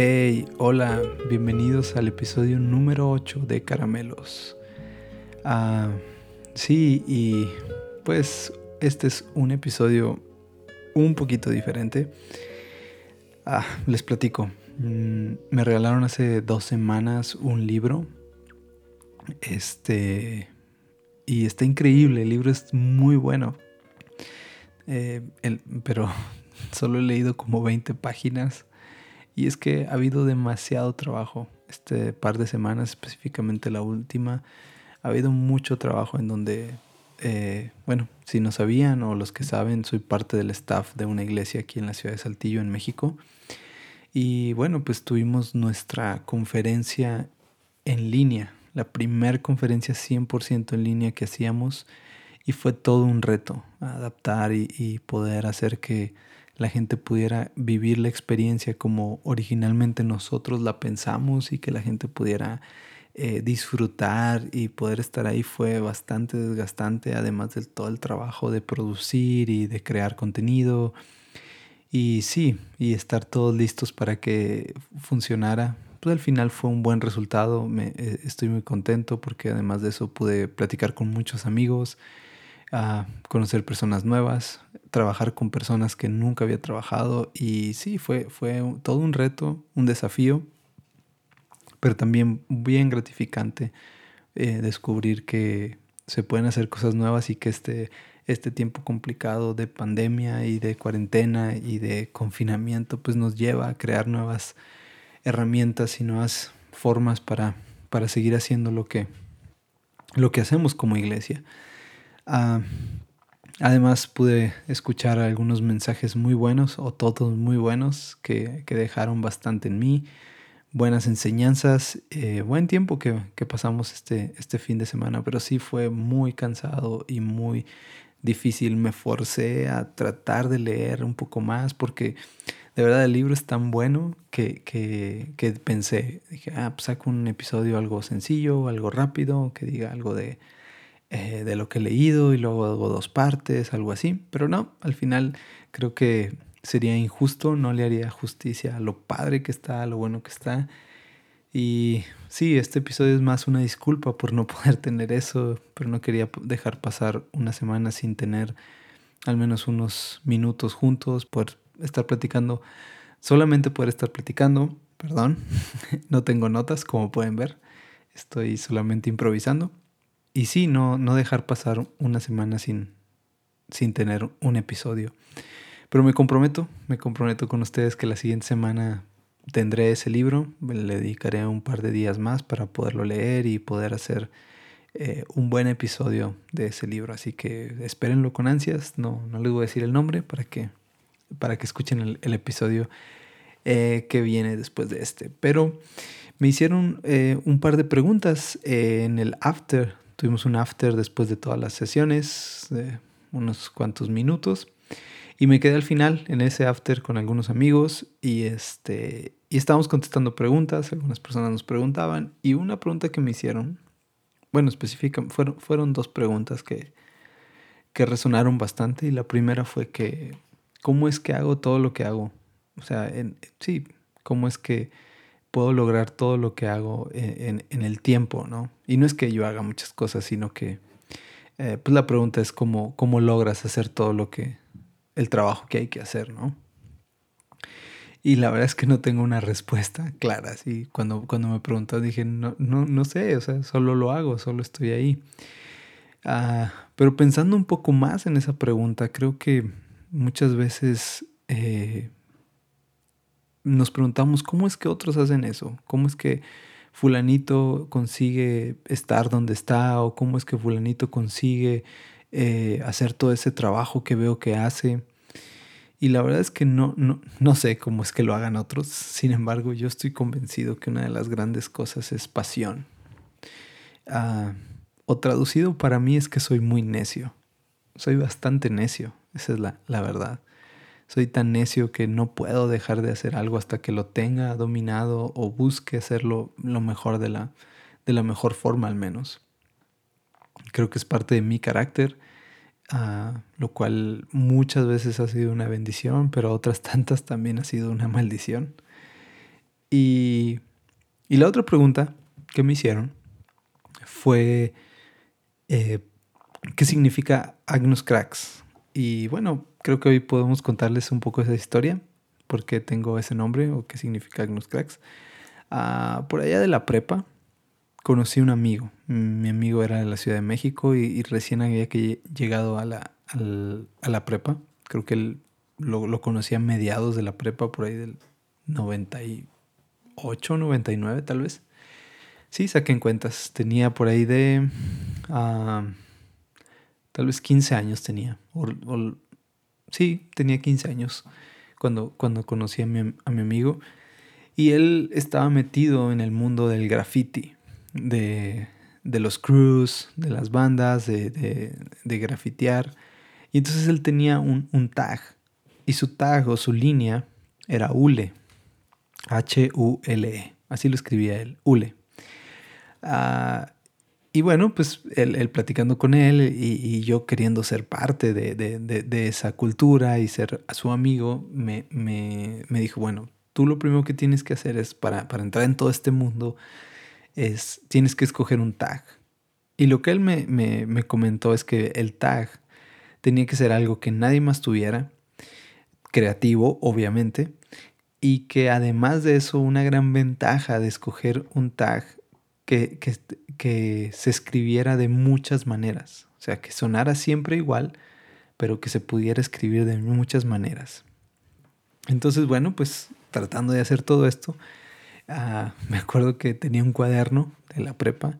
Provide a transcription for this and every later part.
Hey, hola, bienvenidos al episodio número 8 de Caramelos. Ah, sí, y pues este es un episodio un poquito diferente. Ah, les platico. Mm, me regalaron hace dos semanas un libro. Este. Y está increíble, el libro es muy bueno. Eh, pero solo he leído como 20 páginas. Y es que ha habido demasiado trabajo. Este par de semanas, específicamente la última, ha habido mucho trabajo en donde, eh, bueno, si no sabían o los que saben, soy parte del staff de una iglesia aquí en la ciudad de Saltillo, en México. Y bueno, pues tuvimos nuestra conferencia en línea, la primera conferencia 100% en línea que hacíamos y fue todo un reto adaptar y poder hacer que la gente pudiera vivir la experiencia como originalmente nosotros la pensamos y que la gente pudiera eh, disfrutar y poder estar ahí fue bastante desgastante, además de todo el trabajo de producir y de crear contenido. Y sí, y estar todos listos para que funcionara. Pues al final fue un buen resultado, me, eh, estoy muy contento porque además de eso pude platicar con muchos amigos, a conocer personas nuevas, trabajar con personas que nunca había trabajado y sí, fue, fue todo un reto, un desafío, pero también bien gratificante eh, descubrir que se pueden hacer cosas nuevas y que este, este tiempo complicado de pandemia y de cuarentena y de confinamiento pues nos lleva a crear nuevas herramientas y nuevas formas para, para seguir haciendo lo que, lo que hacemos como iglesia. Ah, además pude escuchar algunos mensajes muy buenos o todos muy buenos que, dejaron bastante en mí. Buenas enseñanzas, eh, buen tiempo que, pasamos este, este fin de semana, pero sí fue muy cansado y muy difícil. Me forcé a tratar de leer un poco más porque de verdad el libro es tan bueno que, que pensé, dije, ah, pues saco un episodio algo sencillo, algo rápido, que diga algo de eh, de lo que he leído y luego hago dos partes, algo así. Pero no, al final creo que sería injusto, no le haría justicia a lo padre que está, a lo bueno que está. Y sí, este episodio es más una disculpa por no poder tener eso, pero no quería dejar pasar una semana sin tener al menos unos minutos juntos, por estar platicando, solamente poder estar platicando, perdón, no tengo notas como pueden ver, estoy solamente improvisando. Y sí, no, no dejar pasar una semana sin, sin tener un episodio. Pero me comprometo, me comprometo con ustedes que la siguiente semana tendré ese libro, le dedicaré un par de días más para poderlo leer y poder hacer eh, un buen episodio de ese libro. Así que espérenlo con ansias, no, no les voy a decir el nombre para que, para que escuchen el, episodio eh, que viene después de este. Pero me hicieron eh, un par de preguntas en el after Tuvimos un after después de todas las sesiones, de unos cuantos minutos. Y me quedé al final en ese after con algunos amigos y, este, y estábamos contestando preguntas. Algunas personas nos preguntaban y una pregunta que me hicieron, bueno, específica, fueron, fueron dos preguntas que, que resonaron bastante. Y la primera fue que, ¿cómo es que hago todo lo que hago? O sea, en, sí, ¿cómo es que puedo lograr todo lo que hago en, el tiempo, ¿no? Y no es que yo haga muchas cosas, sino que eh, pues la pregunta es cómo, cómo logras hacer todo lo que, el trabajo que hay que hacer, ¿no? Y la verdad es que no tengo una respuesta clara. Así, cuando, cuando me preguntó dije, no, no, no sé, o sea, solo lo hago, solo estoy ahí. Ah, pero pensando un poco más en esa pregunta, creo que muchas veces eh, nos preguntamos cómo es que otros hacen eso, cómo es que fulanito consigue estar donde está o cómo es que fulanito consigue eh, hacer todo ese trabajo que veo que hace. Y la verdad es que no, no, no sé cómo es que lo hagan otros. Sin embargo, yo estoy convencido que una de las grandes cosas es pasión. Ah, o traducido para mí es que soy muy necio. Soy bastante necio. Esa es la, la verdad soy tan necio que no puedo dejar de hacer algo hasta que lo tenga dominado o busque hacerlo lo mejor de la, de la mejor forma al menos. Creo que es parte de mi carácter, ah, lo cual muchas veces ha sido una bendición, pero otras tantas también ha sido una maldición. Y, y la otra pregunta que me hicieron fue, eh, ¿qué significa Agnus Cracks? Y bueno, creo que hoy podemos contarles un poco esa historia, por qué tengo ese nombre o qué significa Agnus Cracks. Ah, por allá de la prepa, conocí un amigo. Mi amigo era de la Ciudad de México y, recién había llegado a la, a la prepa. Creo que él lo, lo conocí a mediados de la prepa, por ahí del 98, 99 tal vez. Sí, saquen cuentas. Tenía por ahí de... Ah, tal vez 15 años tenía. sí, tenía 15 años cuando, cuando conocí a mi, amigo. Y él estaba metido en el mundo del graffiti de, los crews, de las bandas, de, de, grafitear. Y entonces él tenía un, tag. Y su tag o su línea era ULE. H-U-L-E. Así lo escribía él, ULE. Ah, y bueno, pues él, platicando con él y, yo queriendo ser parte de, esa cultura y ser su amigo, me, me, dijo, bueno, tú lo primero que tienes que hacer es para, para entrar en todo este mundo es, tienes que escoger un tag. Y lo que él me, comentó es que el tag tenía que ser algo que nadie más tuviera, creativo, obviamente, y que además de eso, una gran ventaja de escoger un tag que, que, se escribiera de muchas maneras, o sea, que sonara siempre igual, pero que se pudiera escribir de muchas maneras. Entonces, bueno, pues tratando de hacer todo esto, Ah, me acuerdo que tenía un cuaderno de la prepa,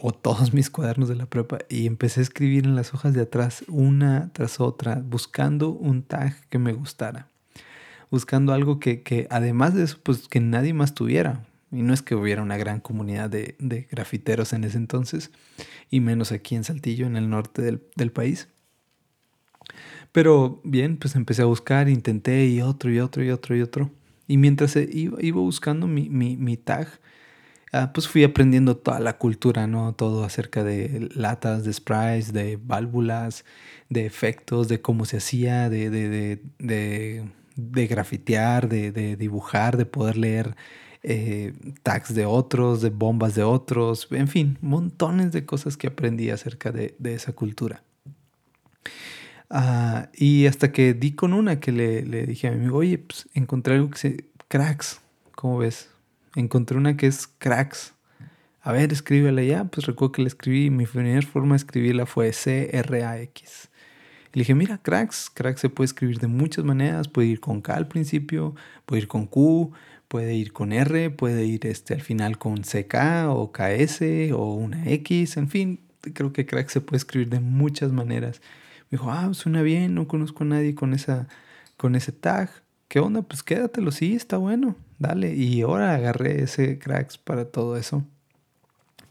o todos mis cuadernos de la prepa, y empecé a escribir en las hojas de atrás una tras otra, buscando un tag que me gustara, buscando algo que, además de eso, pues que nadie más tuviera. Y no es que hubiera una gran comunidad de, grafiteros en ese entonces, y menos aquí en Saltillo, en el norte del, del país. Pero bien, pues empecé a buscar, intenté y otro y otro y otro y otro. Y mientras iba, iba buscando mi, mi, mi tag, ah, pues fui aprendiendo toda la cultura, ¿no? Todo acerca de latas, de sprays, de válvulas, de efectos, de cómo se hacía, de, de, de, de, de grafitear, de, de, dibujar, de poder leer eh, tags de otros, de bombas de otros, en fin, montones de cosas que aprendí acerca de, esa cultura. Ah, y hasta que di con una que le, le, dije a mi amigo, oye, pues encontré algo que se... Cracks, ¿cómo ves? Encontré una que es cracks. A ver, escríbela ya. Pues recuerdo que la escribí. Mi primera forma de escribirla fue C-R-A-X. Le dije, mira, cracks. Cracks se puede escribir de muchas maneras. Puede ir con K al principio, puede ir con Q, puede ir con R, puede ir este, al final con CK o KS o una X. En fin, creo que cracks se puede escribir de muchas maneras. Me dijo, ah, suena bien, no conozco a nadie con, esa, con ese tag. ¿Qué onda? Pues quédatelo, sí, está bueno, dale. Y ahora agarré ese cracks para todo eso.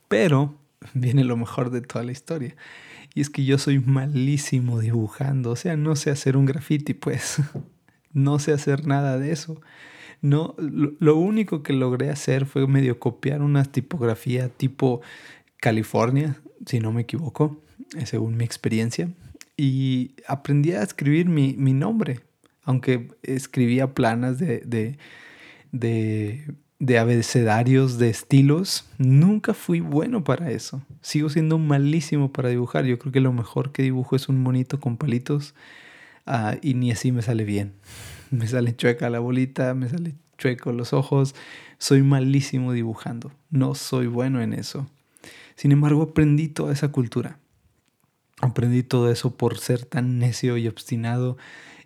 Pero viene lo mejor de toda la historia. Y es que yo soy malísimo dibujando. O sea, no sé hacer un graffiti, pues. no sé hacer nada de eso. No, lo, único que logré hacer fue medio copiar una tipografía tipo California, si no me equivoco, según mi experiencia y aprendí a escribir mi, nombre, aunque escribía planas de, de, de, abecedarios, de estilos, nunca fui bueno para eso. Sigo siendo malísimo para dibujar. Yo creo que lo mejor que dibujo es un monito con palitos ah, y ni así me sale bien. Me sale chueca la bolita, me sale chueco los ojos. Soy malísimo dibujando. No soy bueno en eso. Sin embargo, aprendí toda esa cultura. Aprendí todo eso por ser tan necio y obstinado.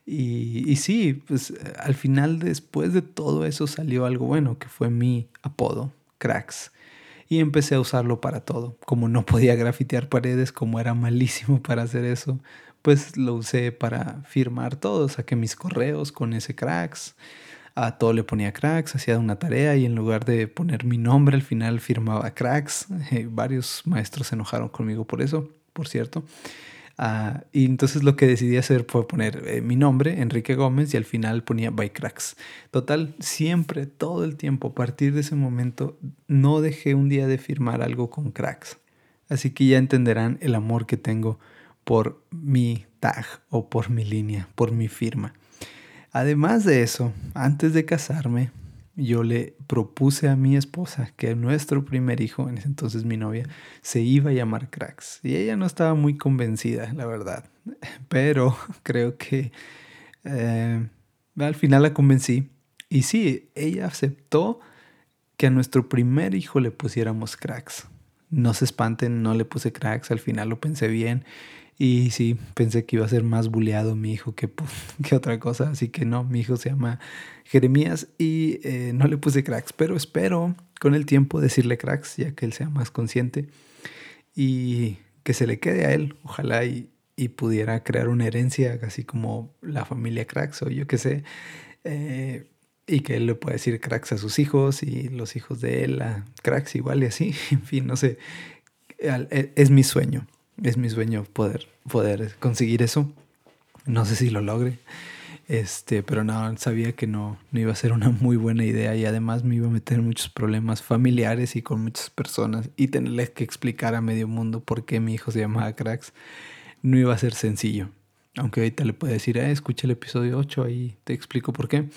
Y, y, sí, pues al final, después de todo eso, salió algo bueno, que fue mi apodo, Cracks. Y empecé a usarlo para todo. Como no podía grafitear paredes, como era malísimo para hacer eso, pues lo usé para firmar todo. Saqué mis correos con ese Cracks. A todo le ponía cracks, hacía una tarea y en lugar de poner mi nombre al final firmaba cracks. varios maestros se enojaron conmigo por eso por cierto. Ah, y entonces lo que decidí hacer fue poner eh, mi nombre, Enrique Gómez, y al final ponía By Cracks. Total, siempre, todo el tiempo, a partir de ese momento, no dejé un día de firmar algo con Cracks. Así que ya entenderán el amor que tengo por mi tag o por mi línea, por mi firma. Además de eso, antes de casarme, yo le propuse a mi esposa que nuestro primer hijo, en ese entonces mi novia, se iba a llamar Cracks. Y ella no estaba muy convencida, la verdad. Pero creo que eh, al final la convencí. Y sí, ella aceptó que a nuestro primer hijo le pusiéramos Cracks. No se espanten, no le puse Cracks, al final lo pensé bien. Y sí, pensé que iba a ser más buleado mi hijo que, otra cosa. Así que no, mi hijo se llama Jeremías y eh, no le puse cracks. Pero espero con el tiempo decirle cracks, ya que él sea más consciente. Y que se le quede a él, ojalá y, y pudiera crear una herencia, así como la familia cracks o yo qué sé. Eh, y que él le pueda decir cracks a sus hijos y los hijos de él a cracks igual y así. En fin, no sé. E, es mi sueño es mi sueño poder, poder conseguir eso. No sé si lo logre. Este, pero no, sabía que no, no iba a ser una muy buena idea y además me iba a meter muchos problemas familiares y con muchas personas y tenerles que explicar a medio mundo por qué mi hijo se llamaba Cracks no iba a ser sencillo. Aunque ahorita le puedo decir, ah, escucha el episodio 8, ahí te explico por qué.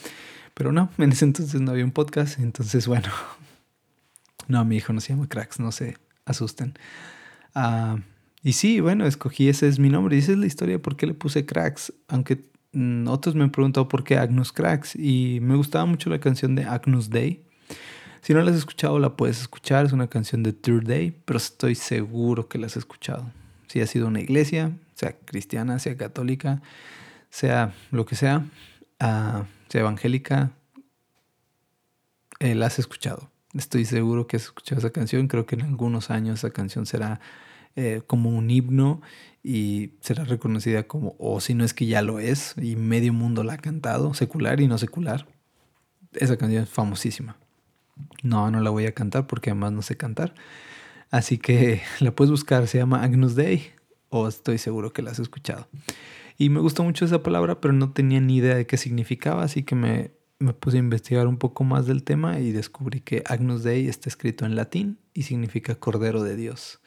Pero no, en ese entonces no había un podcast, entonces bueno. No, mi hijo no se llama Cracks, no se asusten. Ah... Y sí, bueno, escogí ese es mi nombre. Y esa es la historia por qué le puse Cracks. Aunque mm, otros me han preguntado por qué Agnus Cracks. Y me gustaba mucho la canción de Agnus Day. Si no la has escuchado, la puedes escuchar. Es una canción de Third Day, pero estoy seguro que la has escuchado. Si ha sido una iglesia, sea cristiana, sea católica, sea lo que sea, uh, sea evangélica, eh, la has escuchado. Estoy seguro que has escuchado esa canción. Creo que en algunos años esa canción será eh, como un himno y será reconocida como, o si no es que ya lo es, y medio mundo la ha cantado, secular y no secular. Esa canción es famosísima. No, no la voy a cantar porque además no sé cantar. Así que la puedes buscar, se llama Agnus Dei, o estoy seguro que la has escuchado. Y me gustó mucho esa palabra, pero no tenía ni idea de qué significaba, así que me, me puse a investigar un poco más del tema y descubrí que Agnus Dei está escrito en latín y significa Cordero de Dios.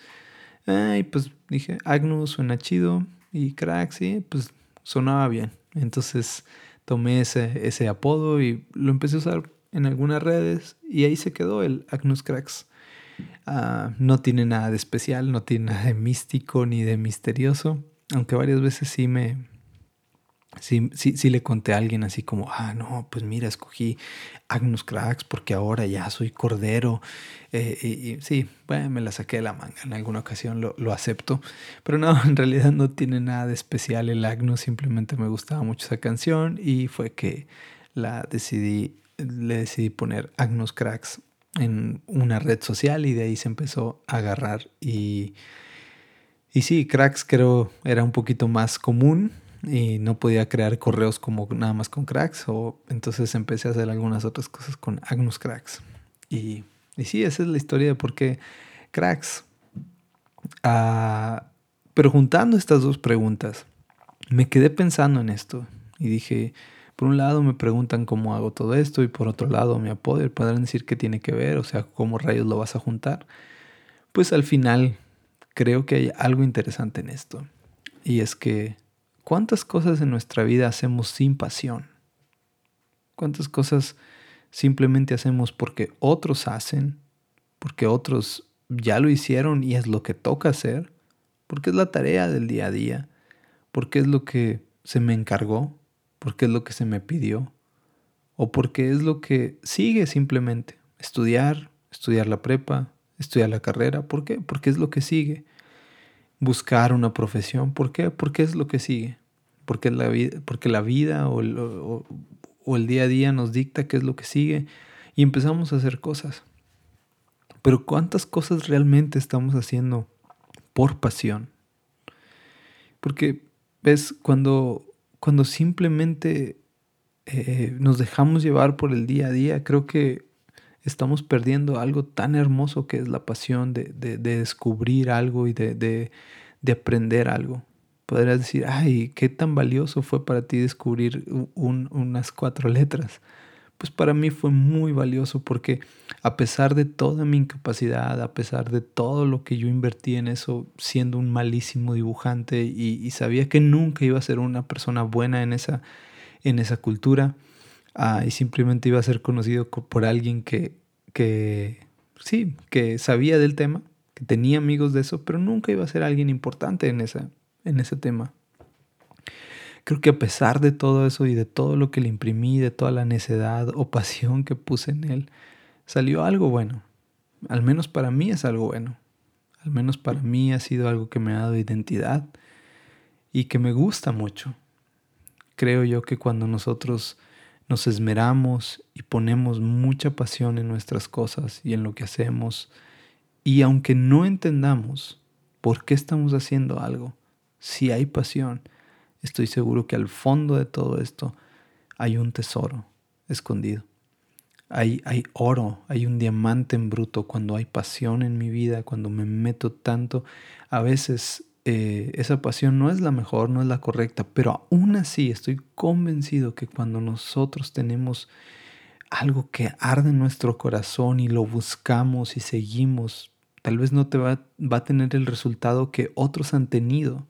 Y pues dije, Agnus suena chido y Cracks, sí, pues sonaba bien. Entonces tomé ese, ese apodo y lo empecé a usar en algunas redes y ahí se quedó el Agnus Cracks. Ah, no tiene nada de especial, no tiene nada de místico ni de misterioso, aunque varias veces sí me, Sí, le conté a alguien así como, ah, no, pues mira, escogí Agnus Cracks porque ahora ya soy cordero. Eh, y, sí, bueno, me la saqué de la manga, en alguna ocasión lo, lo, acepto. Pero no, en realidad no tiene nada de especial el Agnus, simplemente me gustaba mucho esa canción y fue que la decidí, le decidí poner Agnus Cracks en una red social y de ahí se empezó a agarrar y... Y sí, cracks creo era un poquito más común y no podía crear correos como nada más con cracks o entonces empecé a hacer algunas otras cosas con Agnus Cracks y, y sí, esa es la historia de por qué cracks. Ah, pero juntando estas dos preguntas, me quedé pensando en esto y dije, por un lado me preguntan cómo hago todo esto y por otro lado me apoder, podrán decir qué tiene que ver, o sea, cómo rayos lo vas a juntar. Pues al final creo que hay algo interesante en esto y es que ¿Cuántas cosas en nuestra vida hacemos sin pasión? ¿Cuántas cosas simplemente hacemos porque otros hacen, porque otros ya lo hicieron y es lo que toca hacer, porque es la tarea del día a día, porque es lo que se me encargó, porque es lo que se me pidió, o porque es lo que sigue simplemente, estudiar, estudiar la prepa, estudiar la carrera, ¿por qué? Porque es lo que sigue buscar una profesión. ¿Por qué? Porque es lo que sigue. Porque la, vida, porque la vida o el, o el día a día nos dicta qué es lo que sigue y empezamos a hacer cosas. Pero ¿cuántas cosas realmente estamos haciendo por pasión? Porque, ves, cuando, cuando simplemente eh, nos dejamos llevar por el día a día, creo que estamos perdiendo algo tan hermoso que es la pasión de, de, descubrir algo y de, de, aprender algo. Podrías decir, ay, qué tan valioso fue para ti descubrir unas cuatro letras. Pues para mí fue muy valioso porque a pesar de toda mi incapacidad, a pesar de todo lo que yo invertí en eso, siendo un malísimo dibujante y, y sabía que nunca iba a ser una persona buena en esa, en esa cultura, ah, y simplemente iba a ser conocido por alguien que, que, sí, que sabía del tema, que tenía amigos de eso, pero nunca iba a ser alguien importante en, esa, en ese tema. Creo que a pesar de todo eso y de todo lo que le imprimí, de toda la necedad o pasión que puse en él, salió algo bueno. Al menos para mí es algo bueno. Al menos para mí ha sido algo que me ha dado identidad y que me gusta mucho. Creo yo que cuando nosotros nos esmeramos y ponemos mucha pasión en nuestras cosas y en lo que hacemos, y aunque no entendamos por qué estamos haciendo algo, si hay pasión, estoy seguro que al fondo de todo esto hay un tesoro escondido. Hay, hay oro, hay un diamante en bruto cuando hay pasión en mi vida, cuando me meto tanto. A veces eh, esa pasión no es la mejor, no es la correcta, pero aún así estoy convencido que cuando nosotros tenemos algo que arde en nuestro corazón y lo buscamos y seguimos, tal vez no te va, va a tener el resultado que otros han tenido,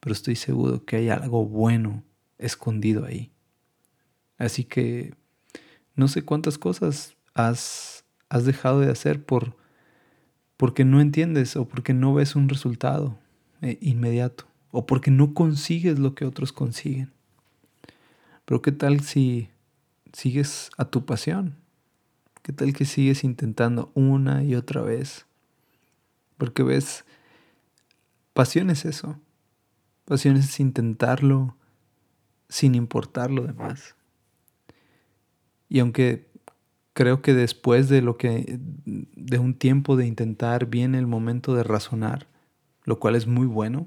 pero estoy seguro que hay algo bueno escondido ahí. Así que no sé cuántas cosas has, has dejado de hacer por porque no entiendes o porque no ves un resultado inmediato o porque no consigues lo que otros consiguen. Pero ¿qué tal si sigues a tu pasión? ¿Qué tal que sigues intentando una y otra vez? Porque ves, pasión es eso. Pasión es intentarlo sin importar lo demás. Y aunque creo que después de lo que de un tiempo de intentar viene el momento de razonar, lo cual es muy bueno.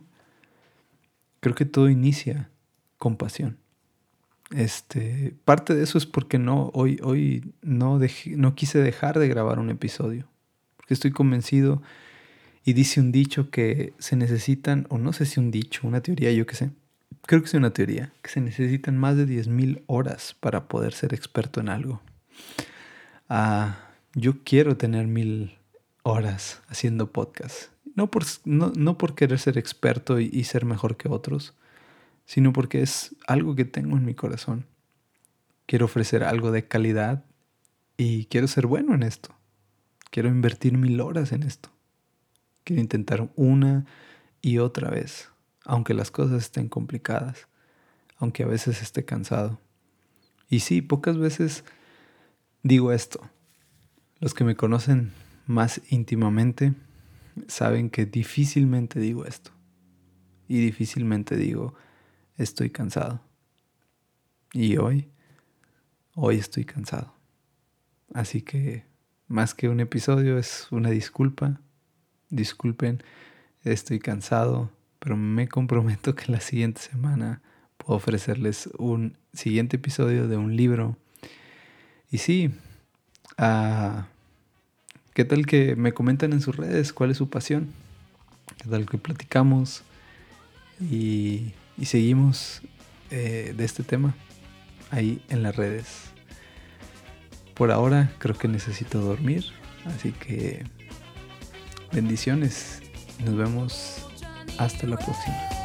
Creo que todo inicia con pasión. Este, parte de eso es porque no, hoy, hoy no, no quise dejar de grabar un episodio. Porque estoy convencido y dice un dicho que se necesitan, o no sé si un dicho, una teoría, yo qué sé. Creo que es una teoría, que se necesitan más de 10.000 horas para poder ser experto en algo. Ah, yo quiero tener mil horas haciendo podcast. No por, no, por querer ser experto y, ser mejor que otros, sino porque es algo que tengo en mi corazón. Quiero ofrecer algo de calidad y quiero ser bueno en esto. Quiero invertir mil horas en esto. Quiero intentar una y otra vez, aunque las cosas estén complicadas, aunque a veces esté cansado. Y sí, pocas veces digo esto. Los que me conocen más íntimamente saben que difícilmente digo esto. Y difícilmente digo, estoy cansado. Y hoy, hoy estoy cansado. Así que más que un episodio es una disculpa. Disculpen, estoy cansado, pero me comprometo que la siguiente semana puedo ofrecerles un siguiente episodio de un libro. Y sí, a ¿Qué tal que me comentan en sus redes cuál es su pasión? ¿Qué tal que platicamos y, seguimos eh, de este tema ahí en las redes? Por ahora creo que necesito dormir, así que bendiciones. Nos vemos hasta la próxima.